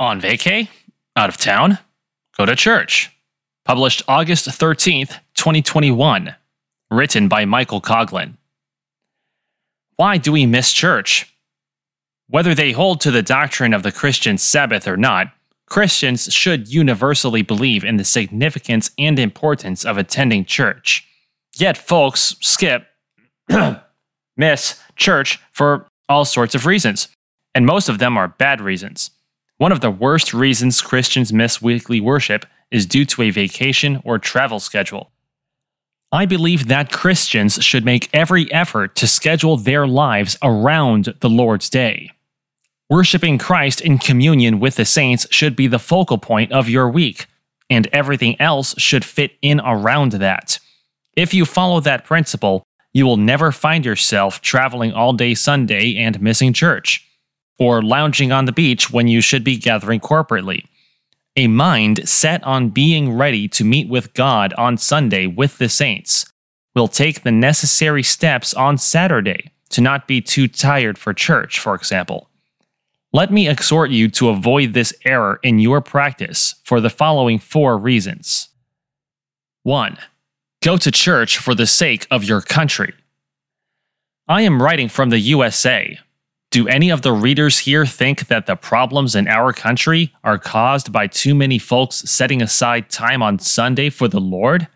On vacay? Out of town? Go to church. Published August 13th, 2021. Written by Michael Coughlin. Why do we miss church? Whether they hold to the doctrine of the Christian Sabbath or not, Christians should universally believe in the significance and importance of attending church. Yet folks skip, miss church for all sorts of reasons, and most of them are bad reasons. One of the worst reasons Christians miss weekly worship is due to a vacation or travel schedule. I believe that Christians should make every effort to schedule their lives around the Lord's Day. Worshipping Christ in communion with the saints should be the focal point of your week, and everything else should fit in around that. If you follow that principle, you will never find yourself traveling all day Sunday and missing church, or lounging on the beach when you should be gathering corporately. A mind set on being ready to meet with God on Sunday with the saints will take the necessary steps on Saturday to not be too tired for church, for example. Let me exhort you to avoid this error in your practice for the following four reasons. 1. Go to church for the sake of your country. I am writing from the USA. Do any of the readers here think that the problems in our country are caused by too many folks setting aside time on Sunday for the Lord?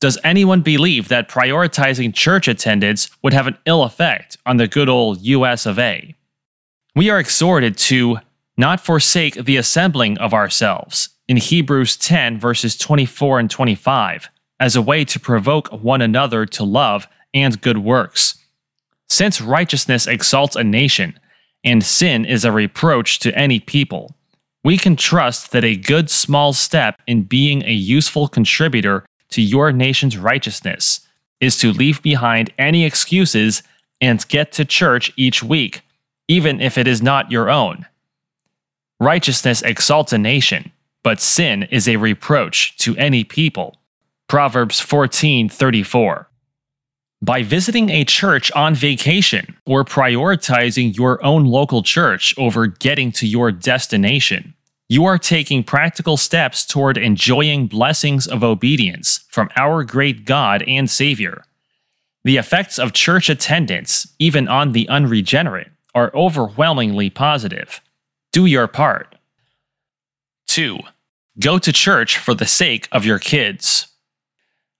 Does anyone believe that prioritizing church attendance would have an ill effect on the good old US of A? we are exhorted to not forsake the assembling of ourselves in Hebrews 10, verses 24 and 25, as a way to provoke one another to love and good works. Since righteousness exalts a nation, and sin is a reproach to any people, we can trust that a good small step in being a useful contributor to your nation's righteousness is to leave behind any excuses and get to church each week even if it is not your own. Righteousness exalts a nation, but sin is a reproach to any people. Proverbs 14:34. By visiting a church on vacation or prioritizing your own local church over getting to your destination, you are taking practical steps toward enjoying blessings of obedience from our great God and Savior. The effects of church attendance, even on the unregenerate, are overwhelmingly positive. Do your part. 2. Go to church for the sake of your kids.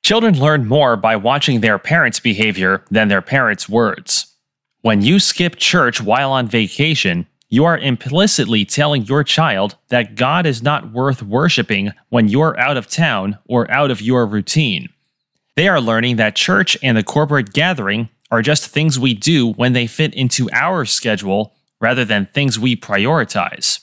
Children learn more by watching their parents' behavior than their parents' words. When you skip church while on vacation, you are implicitly telling your child that God is not worth worshiping when you're out of town or out of your routine. They are learning that church and the corporate gathering are just things we do when they fit into our schedule rather than things we prioritize.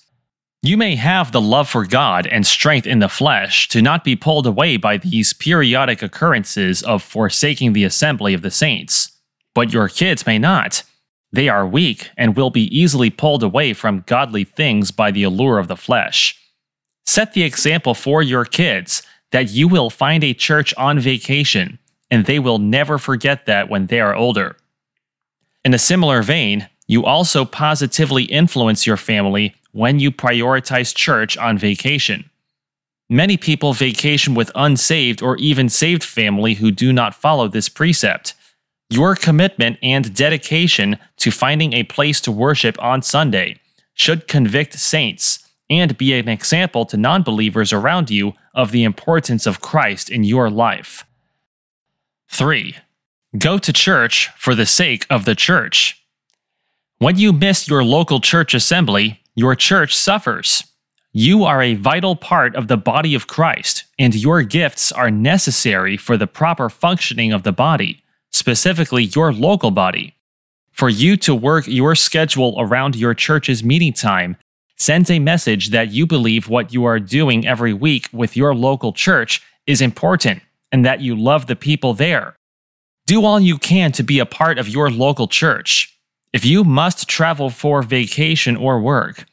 You may have the love for God and strength in the flesh to not be pulled away by these periodic occurrences of forsaking the assembly of the saints, but your kids may not. They are weak and will be easily pulled away from godly things by the allure of the flesh. Set the example for your kids that you will find a church on vacation and they will never forget that when they are older. In a similar vein, you also positively influence your family when you prioritize church on vacation. Many people vacation with unsaved or even saved family who do not follow this precept. Your commitment and dedication to finding a place to worship on Sunday should convict saints and be an example to non believers around you of the importance of Christ in your life. 3. Go to church for the sake of the church. When you miss your local church assembly, your church suffers. You are a vital part of the body of Christ, and your gifts are necessary for the proper functioning of the body, specifically your local body. For you to work your schedule around your church's meeting time sends a message that you believe what you are doing every week with your local church is important and that you love the people there. Do all you can to be a part of your local church. If you must travel for vacation or work,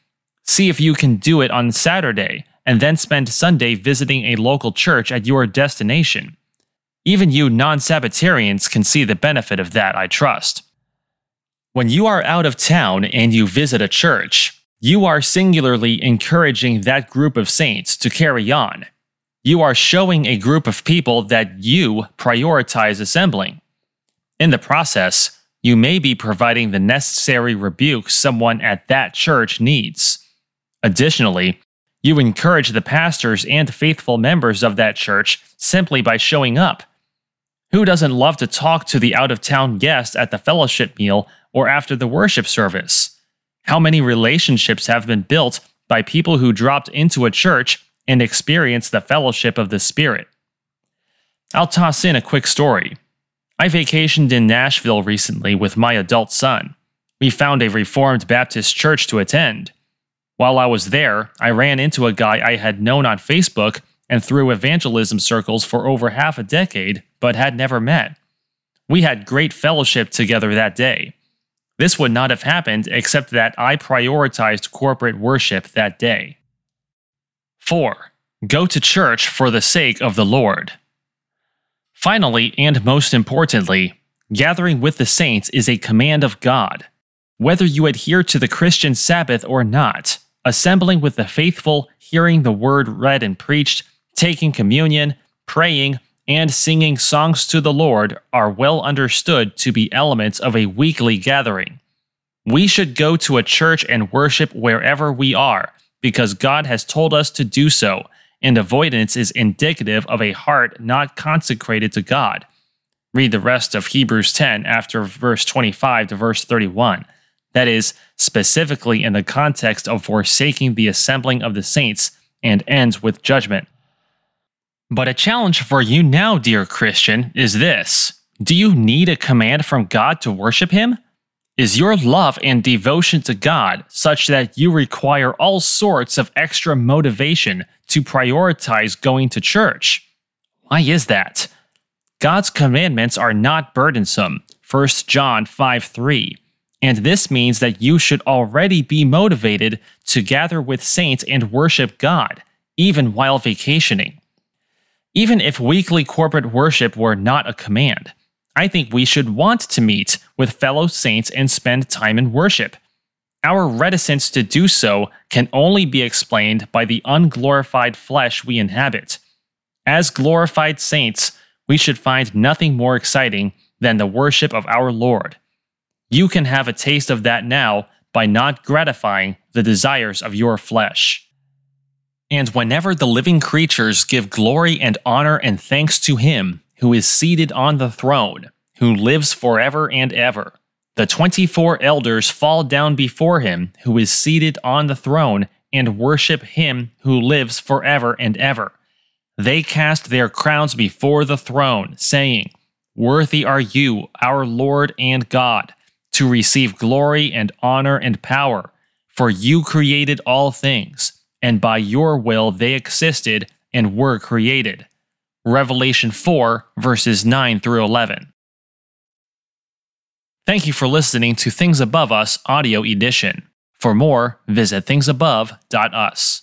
see if you can do it on Saturday and then spend Sunday visiting a local church at your destination. Even you non Sabbatarians can see the benefit of that, I trust. When you are out of town and you visit a church, you are singularly encouraging that group of saints to carry on. You are showing a group of people that you prioritize assembling. In the process, you may be providing the necessary rebuke someone at that church needs. Additionally, you encourage the pastors and faithful members of that church simply by showing up. Who doesn't love to talk to the out of town guest at the fellowship meal or after the worship service? How many relationships have been built by people who dropped into a church and experienced the fellowship of the Spirit? I'll toss in a quick story. I vacationed in Nashville recently with my adult son. We found a Reformed Baptist church to attend. While I was there, I ran into a guy I had known on Facebook and through evangelism circles for over half a decade, but had never met. We had great fellowship together that day. This would not have happened except that I prioritized corporate worship that day. 4. Go to church for the sake of the Lord. Finally, and most importantly, gathering with the saints is a command of God. Whether you adhere to the Christian Sabbath or not, assembling with the faithful, hearing the word read and preached, taking communion, praying, and singing songs to the Lord are well understood to be elements of a weekly gathering. We should go to a church and worship wherever we are, because God has told us to do so, and avoidance is indicative of a heart not consecrated to God. Read the rest of Hebrews 10 after verse 25 to verse 31. That is, specifically in the context of forsaking the assembling of the saints, and ends with judgment. But a challenge for you now, dear Christian, is this Do you need a command from God to worship Him? Is your love and devotion to God such that you require all sorts of extra motivation to prioritize going to church? Why is that? God's commandments are not burdensome, 1 John 5 3. And this means that you should already be motivated to gather with saints and worship God, even while vacationing. Even if weekly corporate worship were not a command, I think we should want to meet with fellow saints and spend time in worship. Our reticence to do so can only be explained by the unglorified flesh we inhabit. As glorified saints, we should find nothing more exciting than the worship of our Lord. You can have a taste of that now by not gratifying the desires of your flesh. And whenever the living creatures give glory and honor and thanks to Him, who is seated on the throne, who lives forever and ever. The 24 elders fall down before him who is seated on the throne and worship him who lives forever and ever. They cast their crowns before the throne, saying, Worthy are you, our Lord and God, to receive glory and honor and power, for you created all things, and by your will they existed and were created. Revelation 4, verses 9 through 11. Thank you for listening to Things Above Us Audio Edition. For more, visit thingsabove.us.